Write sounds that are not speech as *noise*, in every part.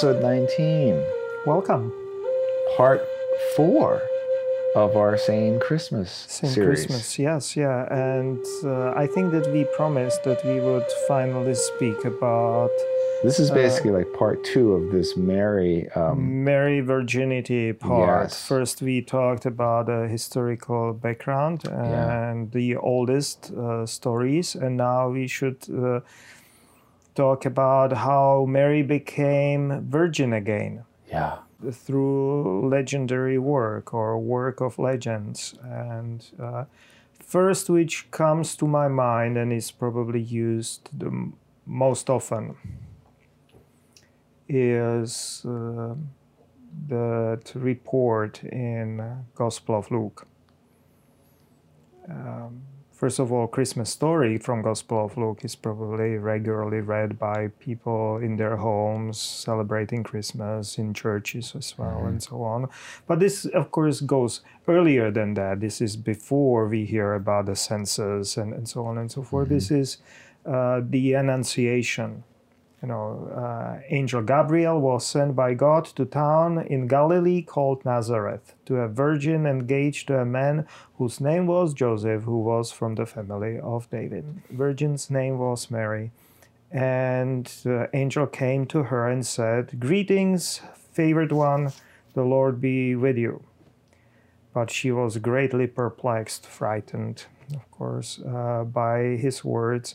Episode 19. Welcome. Part four of our Sane Christmas Same series. Christmas, yes, yeah. And uh, I think that we promised that we would finally speak about This is basically like part two of this Mary. Um, Mary Virginity part. Yes. First, we talked about the historical background and the oldest uh, stories, and now we should uh, talk about how Mary became virgin again. yeah. through legendary work or work of legends. And uh, first, which comes to my mind and is probably used the most often, is uh, that report in Gospel of Luke. First of all, Christmas story from Gospel of Luke is probably regularly read by people in their homes, celebrating Christmas in churches as well, and so on. But this, of course, goes earlier than that. This is before we hear about the census and, and so on and so forth. This is uh, the Annunciation. You know, uh, Angel Gabriel was sent by God to town in Galilee called Nazareth to a virgin engaged to a man whose name was Joseph, who was from the family of David. Virgin's name was Mary. And the angel came to her and said, Greetings, favored one, the Lord be with you. But she was greatly perplexed, frightened, of course, uh, by his words,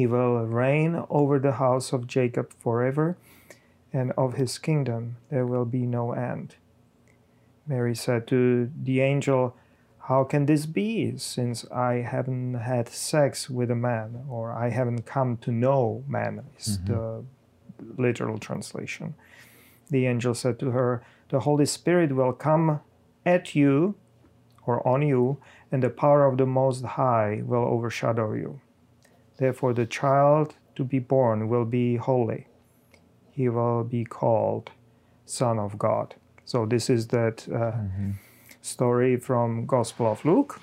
He will reign over the house of Jacob forever, and of his kingdom there will be no end. Mary said to the angel, How can this be, since I haven't had sex with a man, or I haven't come to know man, is mm-hmm. the literal translation. The angel said to her, The Holy Spirit will come at you, or on you, and the power of the Most High will overshadow you. Therefore, the child to be born will be holy. He will be called Son of God. So this is that uh, story from Gospel of Luke,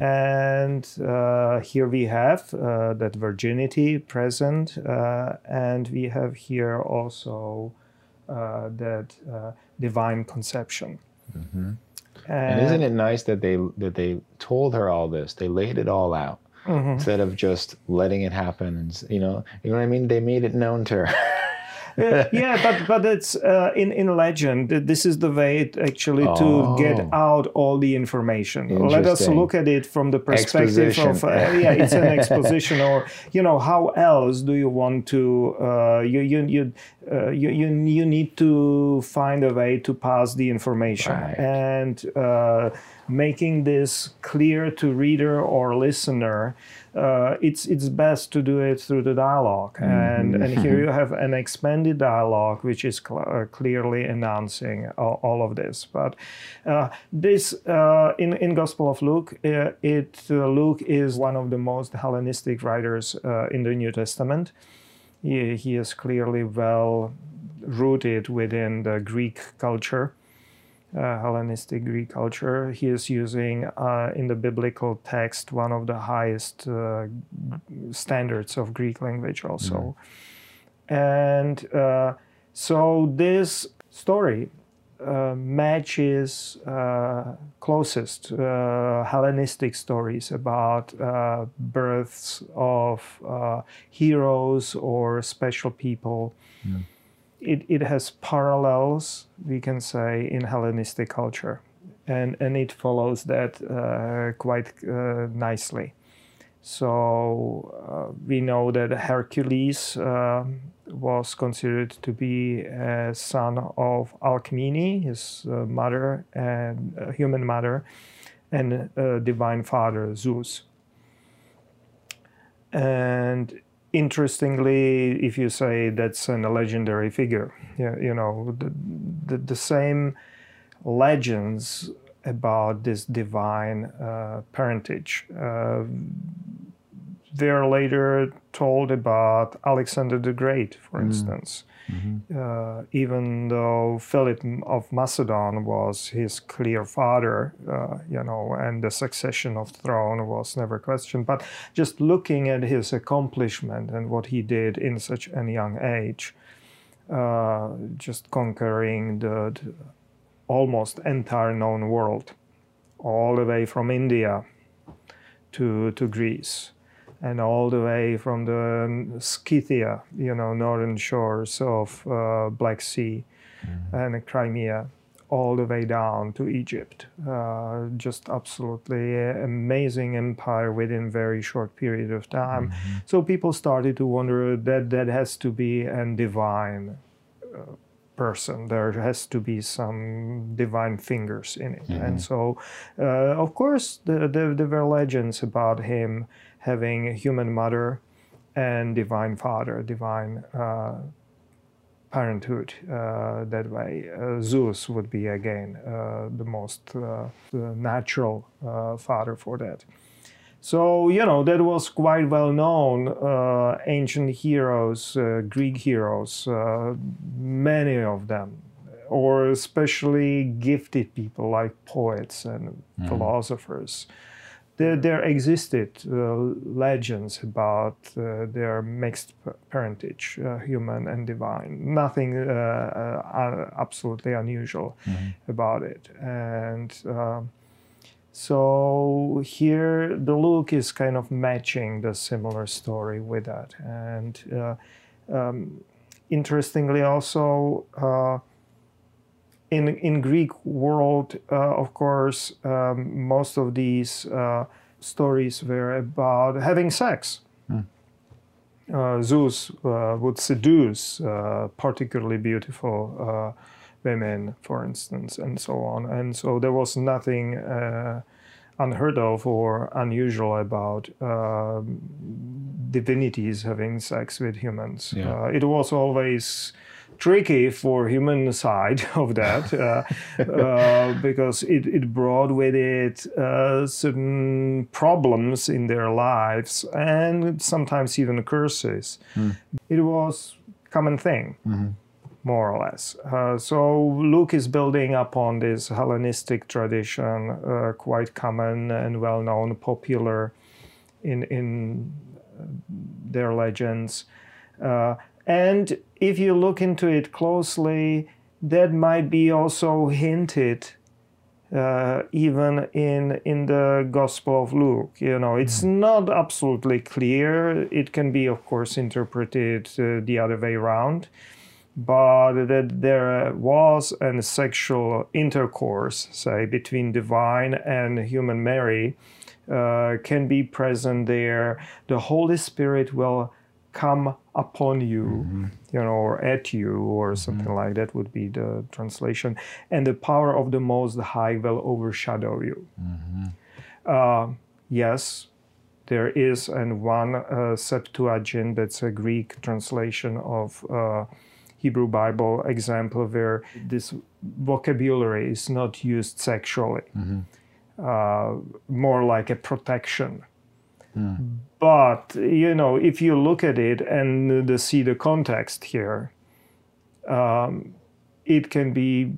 and uh, here we have uh, that virginity present, uh, and we have here also uh, that uh, divine conception. And isn't it nice that they that they told her all this? They laid it all out instead of just letting it happen. And you know, you know what I mean? They made it known to her. Uh, yeah, but but it's uh, in in legend. This is the way it actually to get Oh. out all the information. Let us look at it from the perspective Exposition. of uh, yeah, it's an *laughs* exposition, or you know, how else do you want to uh, you you you, uh, you you you need to find a way to pass the information Right. and uh, making this clear to reader or listener. Uh, it's it's best to do it through the dialog and and here *laughs* you have an expanded dialogue which is cl- uh, clearly announcing all, all of this. But uh, this uh, in in gospel of luke uh, it uh, luke is one of the most hellenistic writers uh, in the new testament. He, he is clearly well rooted within the greek culture Hellenistic Greek culture. He is using uh, in the biblical text one of the highest uh, standards of Greek language, also. And uh, so this story uh, matches uh, closest uh, Hellenistic stories about uh, births of uh, heroes or special people it, it has parallels, we can say, in Hellenistic culture. And, and it follows that uh, quite uh, nicely. So uh, we know that Hercules um was considered to be a son of Alcmene, his uh, mother and uh, human mother, and uh, divine father Zeus. And interestingly, if you say that's an, a legendary figure, yeah, you know, the, the, the same legends about this divine uh, parentage. Uh, they're later told about Alexander the Great, for mm. instance. Mm-hmm. Uh, even though Philip of Macedon was his clear father, uh, you know, and the succession of throne was never questioned. But just looking at his accomplishment and what he did in such a young age, uh, just conquering the, the almost entire known world, all the way from India to to Greece and all the way from the Scythia, you know, northern shores of uh, Black Sea mm-hmm. and Crimea, all the way down to Egypt. Uh, just absolutely amazing empire within very short period of time. Mm-hmm. So people started to wonder that that has to be a divine uh, person. There has to be some divine fingers in it. Mm-hmm. And so, uh, of course, the, the, there were legends about him having a human mother and divine father, divine uh, parenthood uh, that way. Uh, Zeus would be again uh, the most uh, natural uh, father for that. So, you know, that was quite well known. ancient heroes, Greek heroes, many of them, or especially gifted people like poets and mm. philosophers there, there existed uh, legends about uh, their mixed parentage, uh, human and divine. Nothing uh, uh, absolutely unusual mm-hmm. about it. And um, so here the Luke is kind of matching the similar story with that. And uh, um, interestingly, also, in in Greek world, uh, of course, um, most of these uh, stories were about having sex. Mm. Uh, Zeus uh, would seduce uh, particularly beautiful uh, women, for instance, and so on. And so there was nothing unheard of or unusual about divinities having sex with humans. Yeah. it was always tricky for human side *laughs* of that uh, uh, because it, it brought with it uh, certain problems in their lives and sometimes even curses. Mm. It was common thing. Mm-hmm. More or less. Uh, so Luke is building upon this Hellenistic tradition, uh, quite common and well known, popular in in their legends. Uh, and if you look into it closely, that might be also hinted uh, even in in the Gospel of Luke. You know, it's mm. not absolutely clear. It can be, of course, interpreted uh, the other way around, but that there was a sexual intercourse, say, between divine and human Mary, uh, can be present there. The Holy Spirit will come upon you, mm-hmm. you know, or at you, or mm-hmm. something mm-hmm. like that would be the translation. And the power of the Most High will overshadow you. Mm-hmm. Uh, yes, there is and one uh, Septuagint that's a Greek translation of uh, Hebrew Bible example where this vocabulary is not used sexually, mm-hmm. uh, more like a protection Mm. But you know, if you look at it and the, see the context here, um, it can be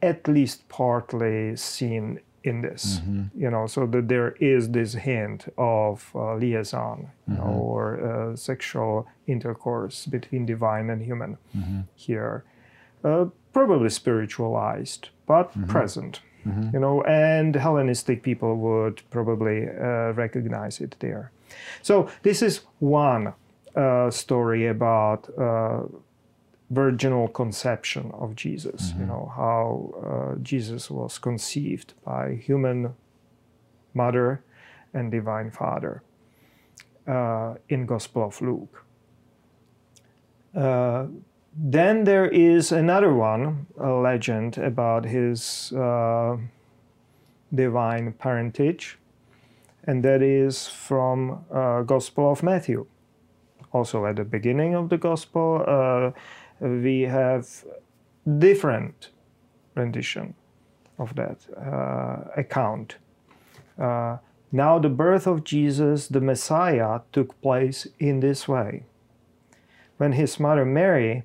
at least partly seen in this. Mm-hmm. You know, so that there is this hint of uh, liaison mm-hmm. know, or uh, sexual intercourse between divine and human mm-hmm. here, uh, probably spiritualized, but mm-hmm. present. Mm-hmm. You know, and Hellenistic people would probably uh, recognize it there. So this is one uh, story about uh, virginal conception of Jesus. Mm-hmm. You know how uh, Jesus was conceived by human mother and divine Father uh, in Gospel of Luke. Then there is another one, a legend about his uh, divine parentage, and that is from uh, Gospel of Matthew. Also, at the beginning of the Gospel, uh, we have different rendition of that uh, account. Uh, now, the birth of Jesus, the Messiah, took place in this way. When his mother Mary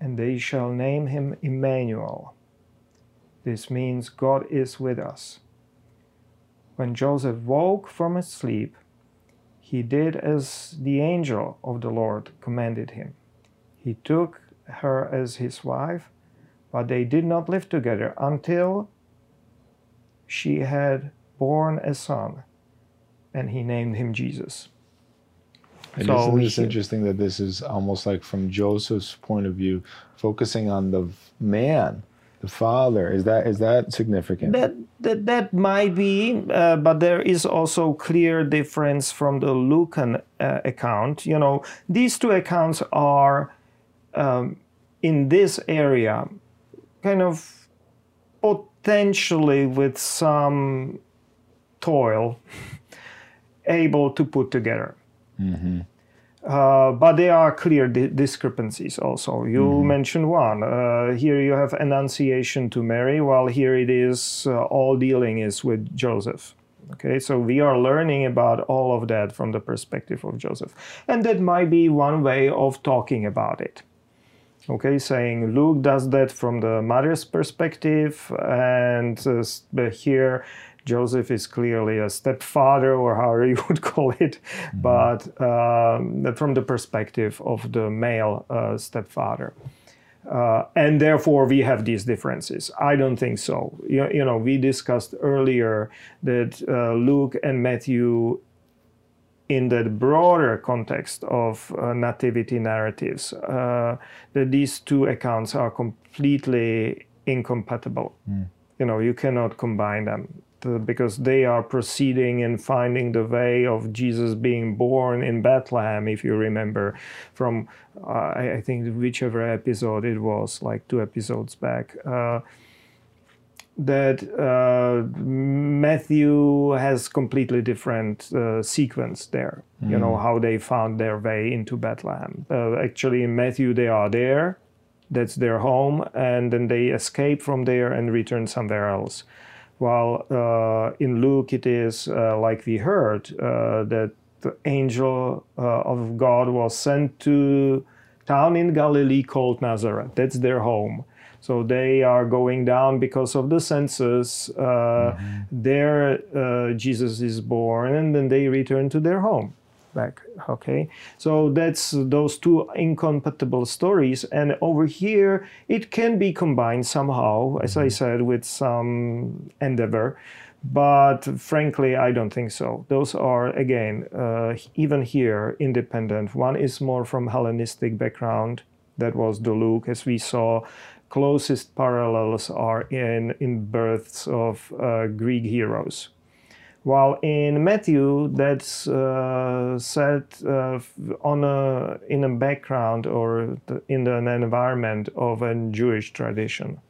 and they shall name him Emmanuel. This means God is with us. When Joseph woke from his sleep, he did as the angel of the Lord commanded him. He took her as his wife, but they did not live together until she had born a son, and he named him Jesus. And so isn't this interesting that this is almost like from Joseph's point of view, focusing on the man, the father? Is that is that significant? That that, that might be, uh, but there is also clear difference from the Lucan uh, account. You know, these two accounts are um, in this area kind of potentially with some toil *laughs* able to put together. Mm-hmm. Uh, but there are clear di- discrepancies also. You mm-hmm. mentioned one. Uh, here you have Annunciation to Mary, while here it is uh, all dealing is with Joseph. Okay, so we are learning about all of that from the perspective of Joseph. And that might be one way of talking about it. Okay, saying Luke does that from the mother's perspective, and uh, here Joseph is clearly a stepfather, or however *laughs* you would call it, mm-hmm. but um, from the perspective of the male uh, stepfather. Uh, and therefore we have these differences. I don't think so. You, you know, we discussed earlier that uh, Luke and Matthew, in the broader context of uh, nativity narratives, uh, that these two accounts are completely incompatible. Mm. You know, you cannot combine them because they are proceeding and finding the way of Jesus being born in Bethlehem, if you remember from, uh, I, think, whichever episode it was, like two episodes back. Uh, that uh, Matthew has completely different uh, sequence there. Mm. You know mm. how they found their way into Bethlehem. Uh, actually, in Matthew they are there, that's their home, and then they escape from there and return somewhere else. While uh, in Luke, it is uh, like we heard uh, that the angel of God was sent to town in Galilee called Nazareth. That's their home. So they are going down because of the census. Uh, mm-hmm. There, uh, Jesus is born, and then they return to their home back okay? So that's those two incompatible stories and over here it can be combined somehow as i mm-hmm. said with some endeavor but frankly i don't think so. Those are again uh, even here independent. One is more from hellenistic background. That was the luke as we saw. Closest parallels are in in births of uh, greek heroes while in Matthew, that's uh, set uh, on a in a background or in an environment of a Jewish tradition.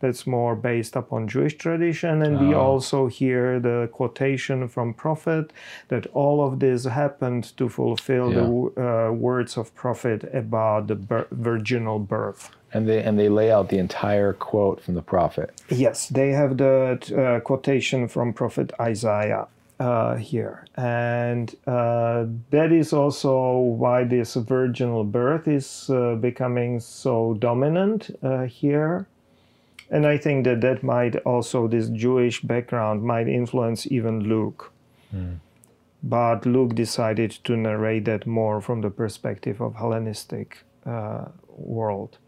That's more based upon Jewish tradition, and oh. we also hear the quotation from prophet that all of this happened to fulfill yeah. the uh, words of prophet about the virginal birth and they and they lay out the entire quote from the prophet. Yes, they have the uh, quotation from prophet Isaiah uh, here, and uh, that is also why this virginal birth is uh, becoming so dominant uh, here. And I think that that might also, this Jewish background might influence even Luke. Mm. But Luke decided to narrate that more from the perspective of Hellenistic uh, world.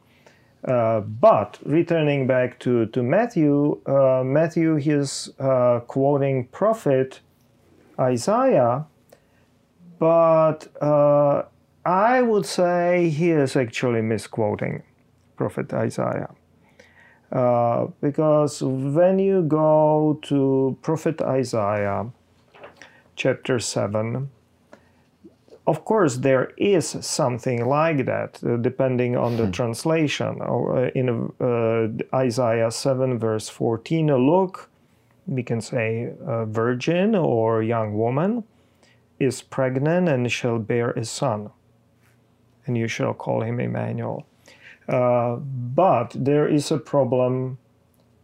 Uh, but returning back to, to Matthew, uh, Matthew is uh, quoting prophet Isaiah, but uh, I would say he is actually misquoting prophet Isaiah. Uh, because when you go to prophet Isaiah, chapter 7, of course, there is something like that, uh, depending on the hmm. translation. Uh, in uh, Isaiah 7, verse 14, look, we can say a virgin or young woman is pregnant and shall bear a son, and you shall call him Emmanuel. Uh, but there is a problem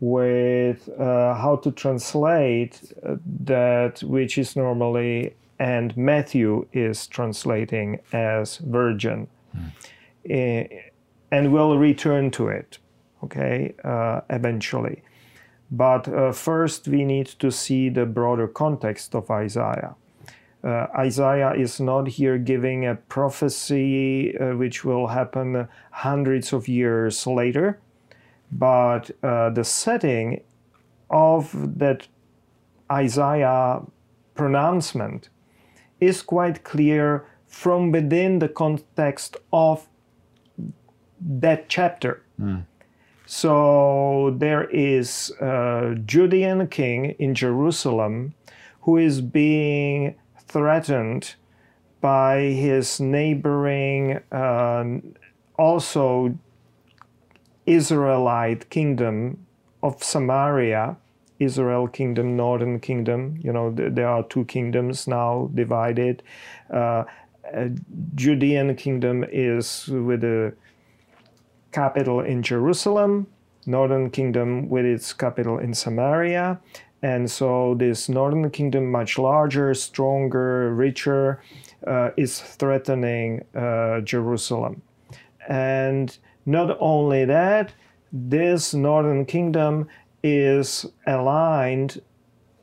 with uh, how to translate uh, that, which is normally and Matthew is translating as virgin. Mm. and we'll return to it, okay, uh, eventually. But uh, first, we need to see the broader context of Isaiah. Uh, Isaiah is not here giving a prophecy uh, which will happen hundreds of years later, but uh, the setting of that Isaiah pronouncement is quite clear from within the context of that chapter. Mm. So there is a Judean king in Jerusalem who is being threatened by his neighboring, uh, also Israelite kingdom of Samaria Israel kingdom, northern kingdom. You know, th- there are two kingdoms now divided. Uh, Judean kingdom is with the capital in Jerusalem, northern kingdom with its capital in Samaria. And so this northern kingdom, much larger, stronger, richer, uh, is threatening uh, Jerusalem. And not only that, this northern kingdom is aligned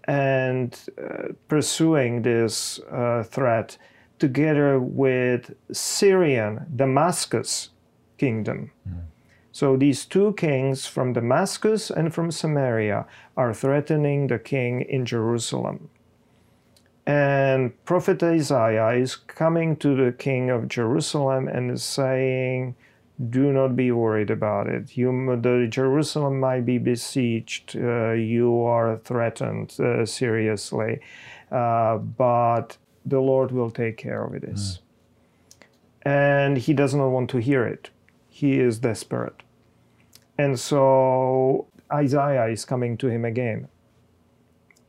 and uh, pursuing this uh, threat together with Syrian Damascus kingdom. Mm. So these two kings from Damascus and from Samaria are threatening the king in Jerusalem. And Prophet Isaiah is coming to the king of Jerusalem and is saying, do not be worried about it. You, the Jerusalem might be besieged. Uh, you are threatened uh, seriously, uh, but the Lord will take care of this. Mm. And he does not want to hear it. He is desperate, and so Isaiah is coming to him again.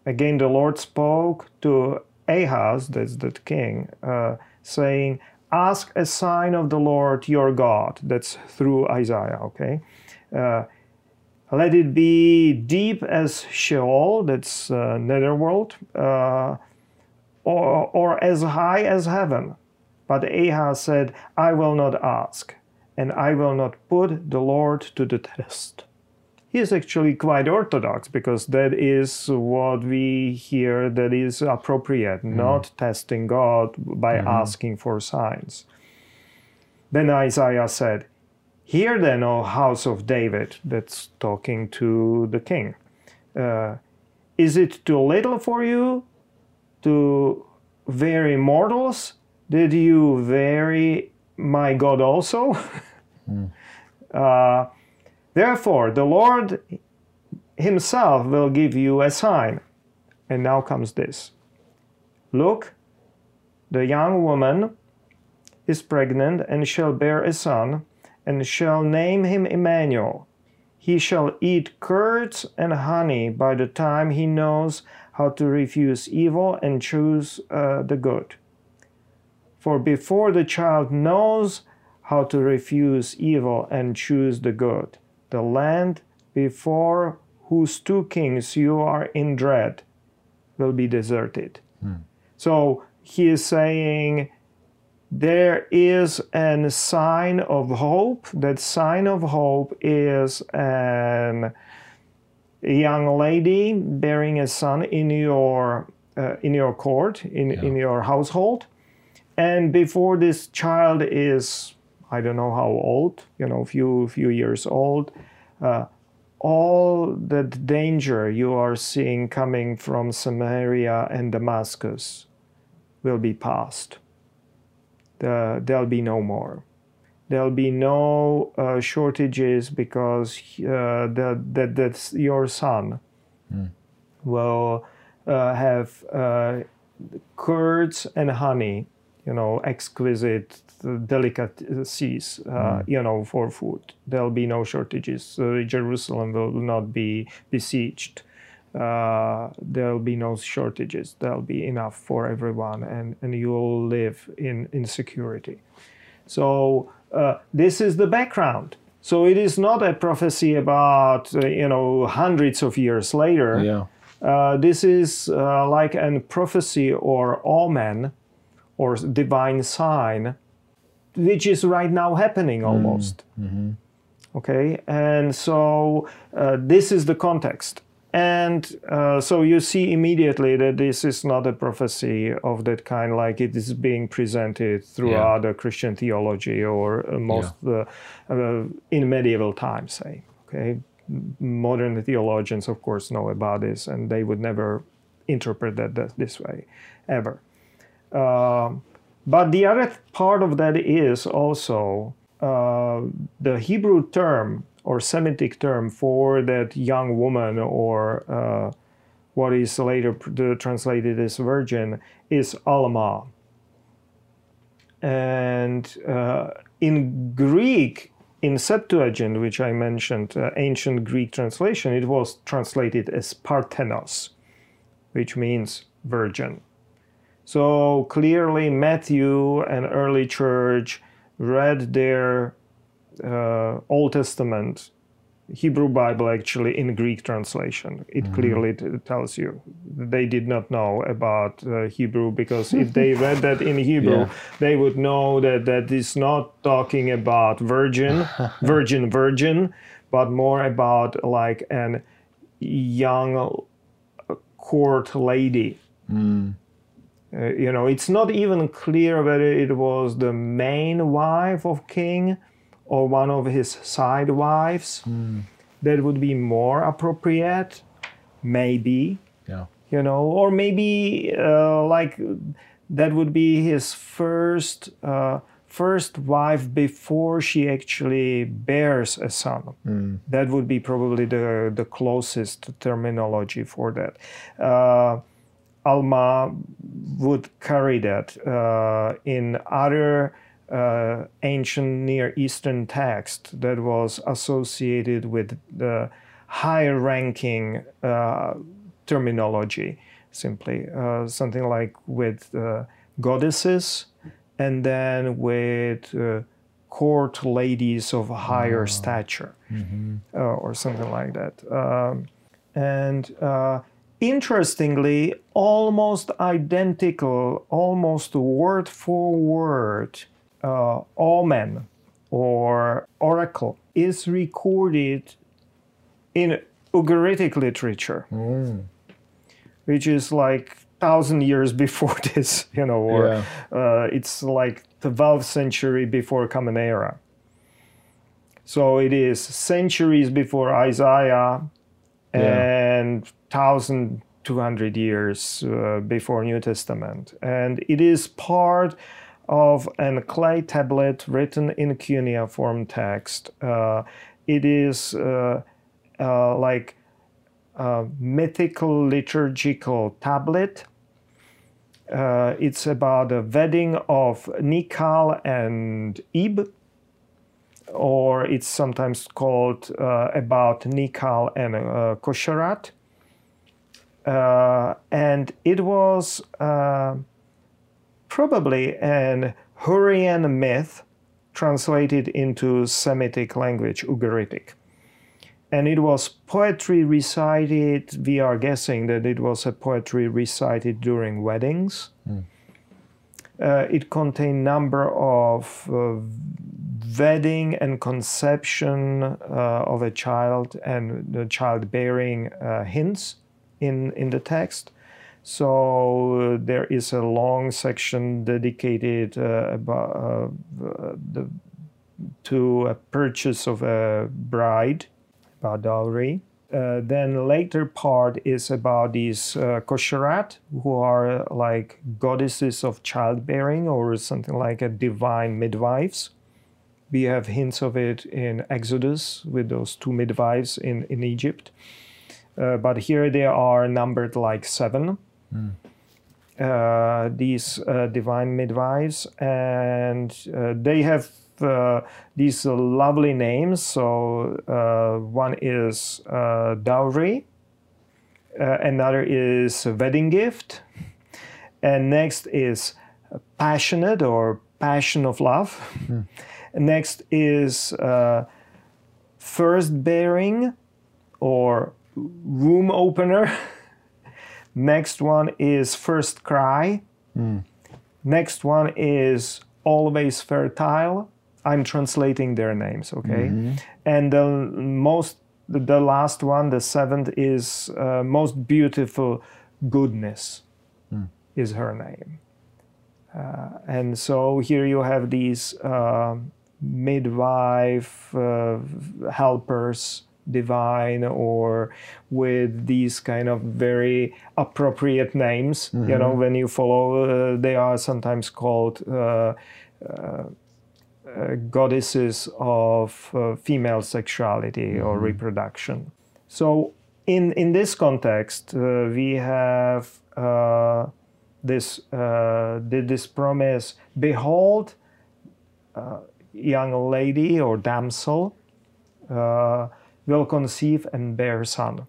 Again, the Lord spoke to Ahaz, that's the king, uh, saying, ask a sign of the Lord your God. That's through Isaiah, okay? Uh, let it be deep as Sheol, that's uh, netherworld, uh, or, or as high as heaven. But Ahaz said, I will not ask, and I will not put the Lord to the test he is actually quite orthodox because that is what we hear that is appropriate, mm. not testing God by mm-hmm. asking for signs. Then Isaiah said, Hear then, O house of David, that's talking to the king. Uh, is it too little for you to vary mortals? Did you vary my God also? mm. *laughs* uh, Therefore, the Lord Himself will give you a sign. And now comes this Look, the young woman is pregnant and shall bear a son, and shall name him Emmanuel. He shall eat curds and honey by the time he knows how to refuse evil and choose uh, the good. For before the child knows how to refuse evil and choose the good, the land before whose two kings you are in dread will be deserted. Hmm. So he is saying there is a sign of hope. That sign of hope is an young lady bearing a son in your uh, in your court in Yeah. in your household, and before this child is I don't know how old, you know, few few years old. Uh, all the danger you are seeing coming from Samaria and Damascus will be past. The, there'll be no more. There'll be no uh, shortages because uh, that, that that's your son will uh, have uh, curds and honey, you know, exquisite delicacies, uh, you know, for food. There'll be no shortages. Uh, Jerusalem will not be besieged. Uh, there'll be no shortages. There'll be enough for everyone, and, and you'll live in, in security. So uh, this is the background. So it is not a prophecy about uh, you know hundreds of years later. Yeah. Uh, this is uh, like a prophecy or omen or divine sign, which is right now happening almost. Okay, and so uh, this is the context. And uh, so you see immediately that this is not a prophecy of that kind, like it is being presented throughout the Christian theology or uh, most uh, uh, in medieval times, say. Okay, modern theologians, of course, know about this, and they would never interpret that this way, ever. Um, but the other part of that is also uh, the Hebrew term or Semitic term for that young woman or uh, what is later translated as virgin is Alma. And uh, in Greek, in Septuagint, which I mentioned, uh, ancient Greek translation, it was translated as Parthenos, which means virgin. So clearly, Matthew and early church read their uh, Old Testament, Hebrew Bible actually in Greek translation. It clearly t- tells you they did not know about uh, Hebrew because if they *laughs* read that in Hebrew, Yeah. they would know that that is not talking about virgin, *laughs* virgin, virgin, but more about like an young uh, court lady. Uh, you know, it's not even clear whether it was the main wife of king or one of his side wives. That would be more appropriate, maybe. Yeah. You know, or maybe uh, like that would be his first uh, first wife before she actually bears a son. That would be probably the the closest terminology for that. Alma would carry that uh, in other uh, ancient Near Eastern text that was associated with the higher ranking uh, terminology, simply uh, something like with uh, goddesses and then with uh, court ladies of higher stature uh, or something like that. Um, and uh, interestingly, almost identical, almost word for word, uh, omen or oracle is recorded in Ugaritic literature, which is like thousand years before *laughs* this, you know, or Yeah. uh, it's like the 12th century before Common Era. So it is centuries before Isaiah Yeah. and 1200 years uh, before New Testament. And it is part of an clay tablet written in cuneiform text. Uh, it is uh, uh, like a mythical liturgical tablet. Uh, it's about the wedding of Nikal and Ib, or it's sometimes called uh, about Nikal and uh, Kosharat. Uh, and it was uh, probably an Hurrian myth translated into Semitic language, Ugaritic. And it was poetry recited, we are guessing that it was a poetry recited during weddings. Uh, it contains number of uh, wedding and conception uh, of a child and the childbearing uh, hints in, in the text. So uh, there is a long section dedicated uh, about, the, to a purchase of a bride, about dowry. Uh, then later part is about these uh, kosherat, who are uh, like goddesses of childbearing or something like a divine midwives. We have hints of it in Exodus with those two midwives in, in Egypt. Uh, but here they are numbered like seven. Mm. Uh, these uh, divine midwives, and they have these lovely names. So uh, one is uh, dowry, another is wedding gift, and next is passionate or passion of love. Mm. Next is first bearing or womb opener. *laughs* Next one is first cry. Mm. Next one is always fertile. I'm translating their names, okay? Mm-hmm. And the most, the last one, the seventh, is uh, most beautiful goodness mm. is her name. Uh, and so here you have these uh, midwife uh, helpers divine or with these kind of very appropriate names mm-hmm. you know when you follow uh, they are sometimes called uh, uh, goddesses of uh, female sexuality mm-hmm. or reproduction. So, in, in this context, uh, we have this, this promise Behold, young lady or damsel will conceive and bear son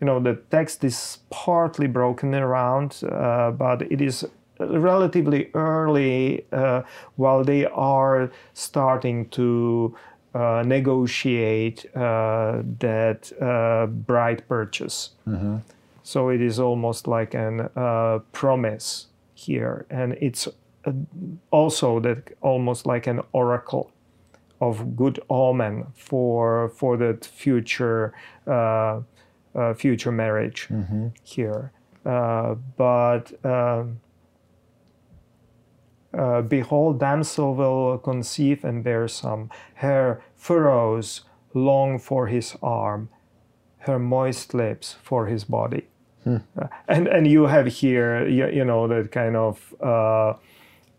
you know the text is partly broken around uh, but it is relatively early uh, while they are starting to uh, negotiate uh, that uh, bride purchase. Mm-hmm. So it is almost like an uh, promise here, and it's uh, also that almost like an oracle of good omen for for that future future marriage mm-hmm. here. but um, uh, behold, damsel will conceive and bear some. Her furrows long for his arm, her moist lips for his body. Hmm. Uh, and and you have here, you, you know, that kind of uh,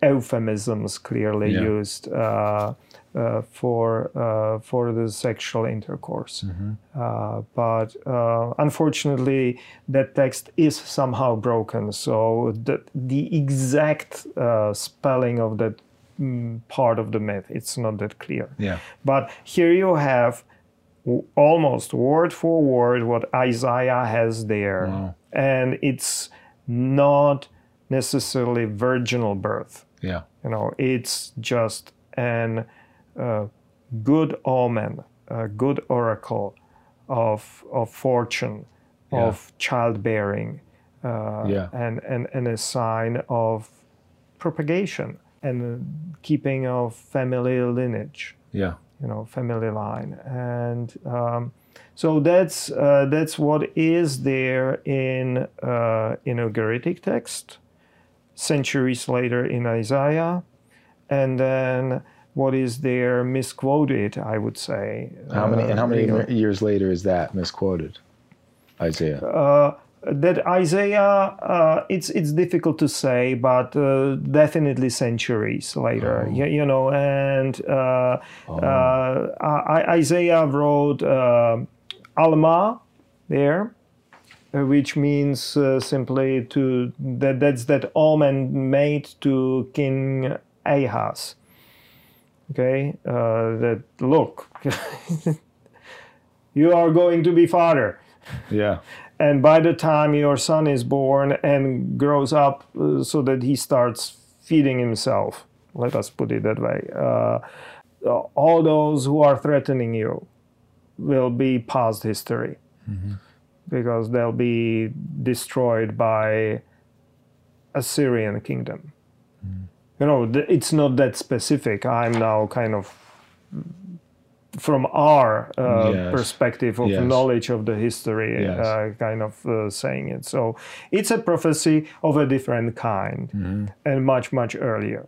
euphemisms clearly yeah. used. Uh, uh, for uh, for the sexual intercourse. Mm-hmm. Uh, but uh, unfortunately, that text is somehow broken. So the the exact uh, spelling of that mm, part of the myth it's not that clear. Yeah. But here you have almost word for word what Isaiah has there, wow. and it's not necessarily virginal birth. Yeah. You know, it's just an a good omen, a good oracle of, of fortune, yeah. of childbearing, uh, yeah. and, and, and a sign of propagation and keeping of family lineage. Yeah. You know, family line. And um, so that's, uh, that's what is there in, uh, in Ugaritic text, centuries later in Isaiah, and then what is there misquoted, I would say. How many and how many uh, years later is that misquoted? Isaiah. Uh, that Isaiah, uh, it's it's difficult to say, but uh, definitely centuries later. Oh. You, you, know, and uh, oh. Uh, Isaiah wrote Alma there, which means simply to that that's that omen made to King Ahaz okay uh, that look *laughs* you are going to be father. Yeah. *laughs* And by the time your son is born and grows up uh, so that he starts feeding himself let us put it that way uh, all those who are threatening you will be past history. Mm-hmm. Because they'll be destroyed by assyrian kingdom You know, it's not that specific. I'm now kind of from our uh, Yes. perspective of Yes. knowledge of the history, Yes. uh, kind of uh, saying it. So it's a prophecy of a different kind Mm-hmm. and much much earlier,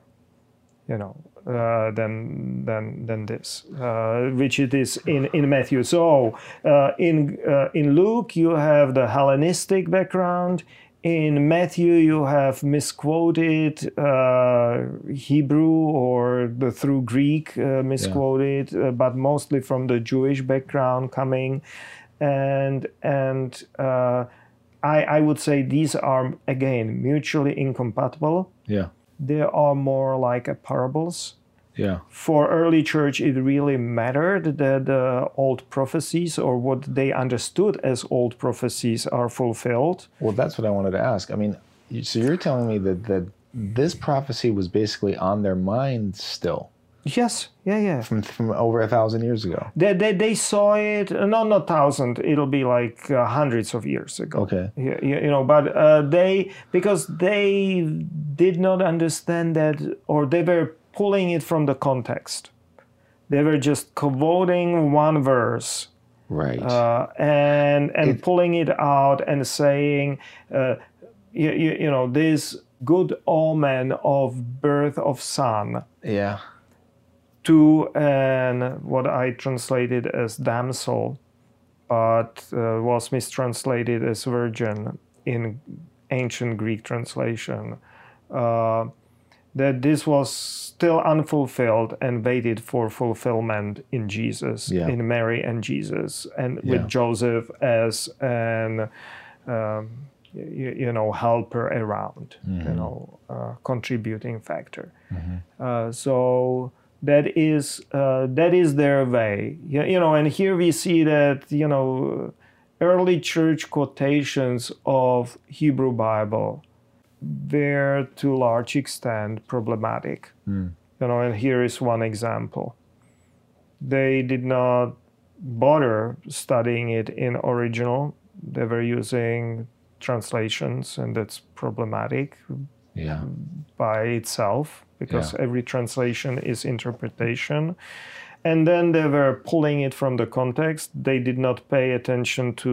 you know, uh, than than than this, uh, which it is in in Matthew. So uh, in uh, in Luke you have the Hellenistic background. In Matthew, you have misquoted uh, Hebrew or the through Greek uh, misquoted, uh, but mostly from the Jewish background coming, and and uh, I I would say these are again mutually incompatible. Yeah. They are more like a parables. Yeah. For early church, it really mattered that the old prophecies or what they understood as old prophecies are fulfilled. Well, that's what I wanted to ask. I mean, so you're telling me that that this prophecy was basically on their mind still Yes, yeah, yeah. from from over a thousand years ago. They, they, they saw it, no, not thousand, it'll be like uh, hundreds of years ago. Okay. You, you you know, but uh, they, because they did not understand that, or they were pulling it from the context. They were just quoting one verse Right. uh, and and It- pulling it out and saying, uh, you, you, you know, this good omen of birth of son yeah. to an what I translated as damsel, but uh, was mistranslated as virgin in ancient Greek translation. Uh, that this was still unfulfilled and waited for fulfillment in Jesus, Yeah. in Mary and Jesus, and Yeah. with Joseph as an um, you, you know helper around, Mm-hmm. you know, uh, contributing factor. Uh, so that is uh, that is their way, you, you know. And here we see that you know early church quotations of Hebrew Bible were to a large extent problematic. Hmm. You know, and here is one example. They did not bother studying it in original. They were using translations, and that's problematic Yeah. by itself because Yeah. every translation is interpretation. And then they were pulling it from the context. They did not pay attention to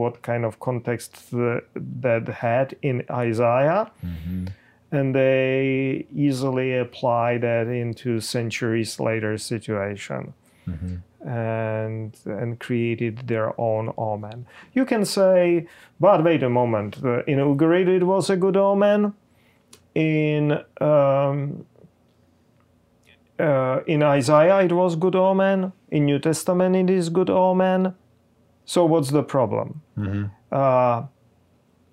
what kind of context the, that had in Isaiah. Mm-hmm. And they easily apply that into centuries later situation mm-hmm. and and created their own omen. You can say, but wait a moment, uh, in the inaugurated was a good omen. In um, uh, in Isaiah it was good omen. In New Testament it is good omen. So what's the problem? Uh,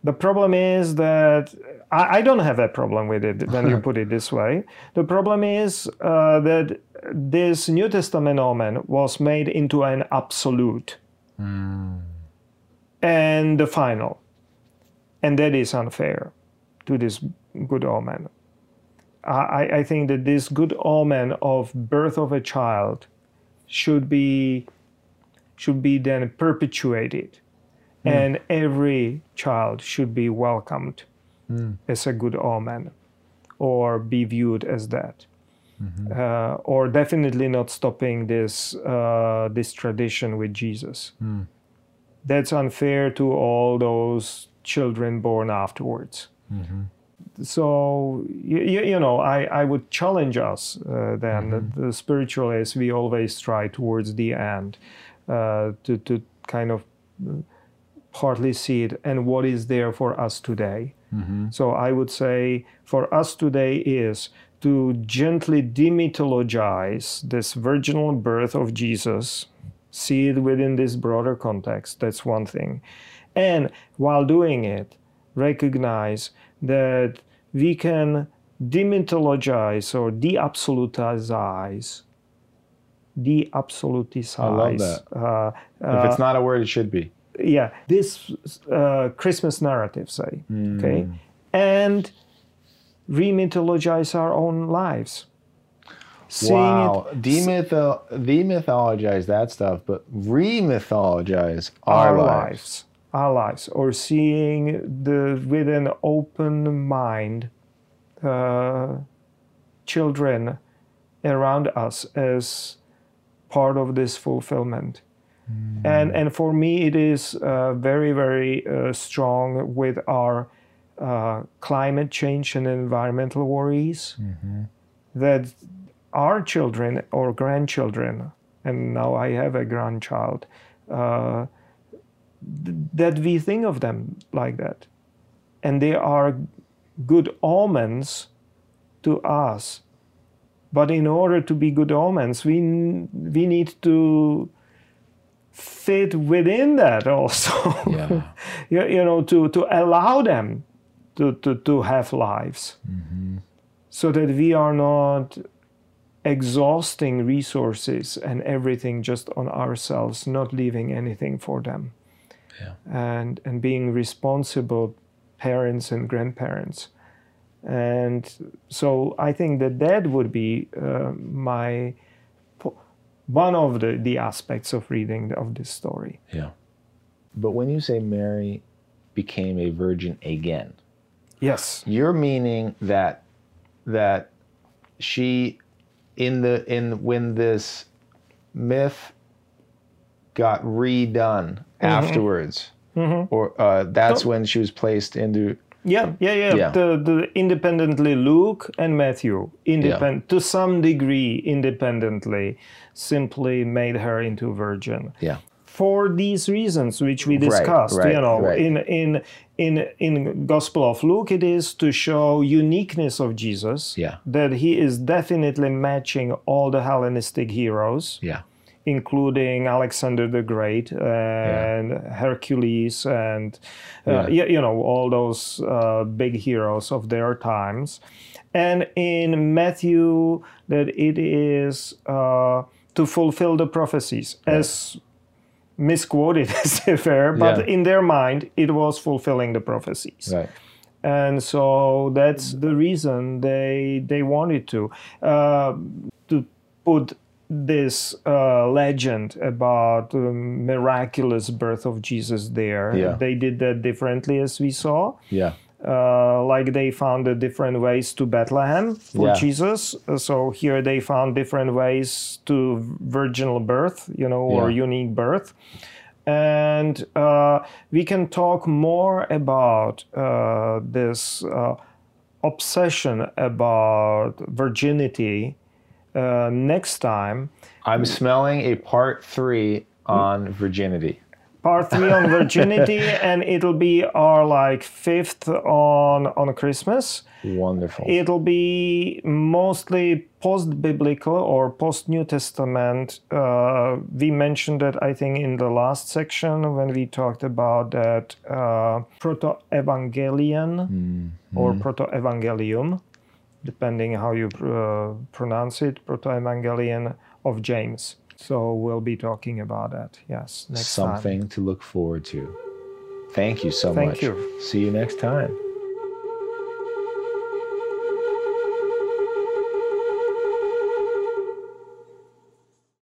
the problem is that I, I don't have a problem with it when you *laughs* put it this way. The problem is uh, that this New Testament omen was made into an absolute and the final. And that is unfair to this good omen. I, I think that this good omen of birth of a child should be should be then perpetuated. Hmm. And every child should be welcomed hmm. as a good omen or be viewed as that. Mm-hmm. Uh, or definitely not stopping this uh, this tradition with jesus. Hmm. That's unfair to all those children born afterwards mm-hmm. So you, you, know I, I would challenge us uh, then. The, the spiritualists we always try towards the end uh, to, to kind of partly see it and what is there for us today. So i would say for us today is to gently demythologize this virginal birth of jesus see it within this broader context. That's one thing. And while doing it recognize that we can demythologize or de-absolutize de-absolutize I love that. uh, if it's not a word, it should be. yeah this uh, christmas narrative say okay and remythologize our own lives Seeing wow. demythologize that stuff, but remythologize our, our, lives. lives. Our lives or seeing the with an open mind uh, children around us as part of this fulfillment. Mm. And, and for me, it is uh, very, very uh, strong with our uh, climate change and environmental worries mm-hmm. that our children or grandchildren, and now I have a grandchild, uh, th- that we think of them like that. And they are good omens to us. But in order to be good omens, we, we need to fit within that also. Yeah. *laughs* you, you, know, to, to allow them to, to, to have lives mm-hmm. so that we are not exhausting resources and everything just on ourselves, not leaving anything for them. Yeah. And, and being responsible parents and grandparents. And so I think that that would be uh, my one of the, the aspects of reading of this story. Yeah. But when you say Mary became a virgin again, yes, you're meaning that that she in the in when this myth got redone mm-hmm. afterwards, mm-hmm. or uh, that's so, when she was placed into. Yeah, yeah, yeah. yeah. The, the independently Luke and Matthew, independent yeah. to some degree, independently, simply made her into virgin. Yeah for these reasons which we discussed right, right, you know right. in in in in gospel of luke it is to show uniqueness of jesus yeah that he is definitely matching all the hellenistic heroes yeah including alexander the great and yeah. hercules and uh, yeah. you know all those uh, big heroes of their times and in matthew that it is uh, to fulfill the prophecies as misquoted *laughs* as if fair, but yeah. in their mind it was fulfilling the prophecies. Right. And so that's the reason they they wanted to uh, to put this uh, legend about the miraculous birth of Jesus there. Yeah. They did that differently as we saw. Yeah. Uh, like they found different ways to Bethlehem for yeah. Jesus. So here they found different ways to virginal birth, you know, or yeah. unique birth. And uh, we can talk more about uh, this uh, obsession about virginity uh, next time. I'm smelling a part three on virginity part three on *laughs* virginity, and it'll be our like fifth on on Christmas. Wonderful. It'll be mostly post biblical or post New Testament. Uh, we mentioned that I think in the last section when we talked about that uh, proto evangelion mm-hmm. or proto evangelium, depending how you uh, pronounce it, proto evangelion of James. So we'll be talking about that. Yes, next Something time. to look forward to. Thank you so Thank much. Thank you. See you next time.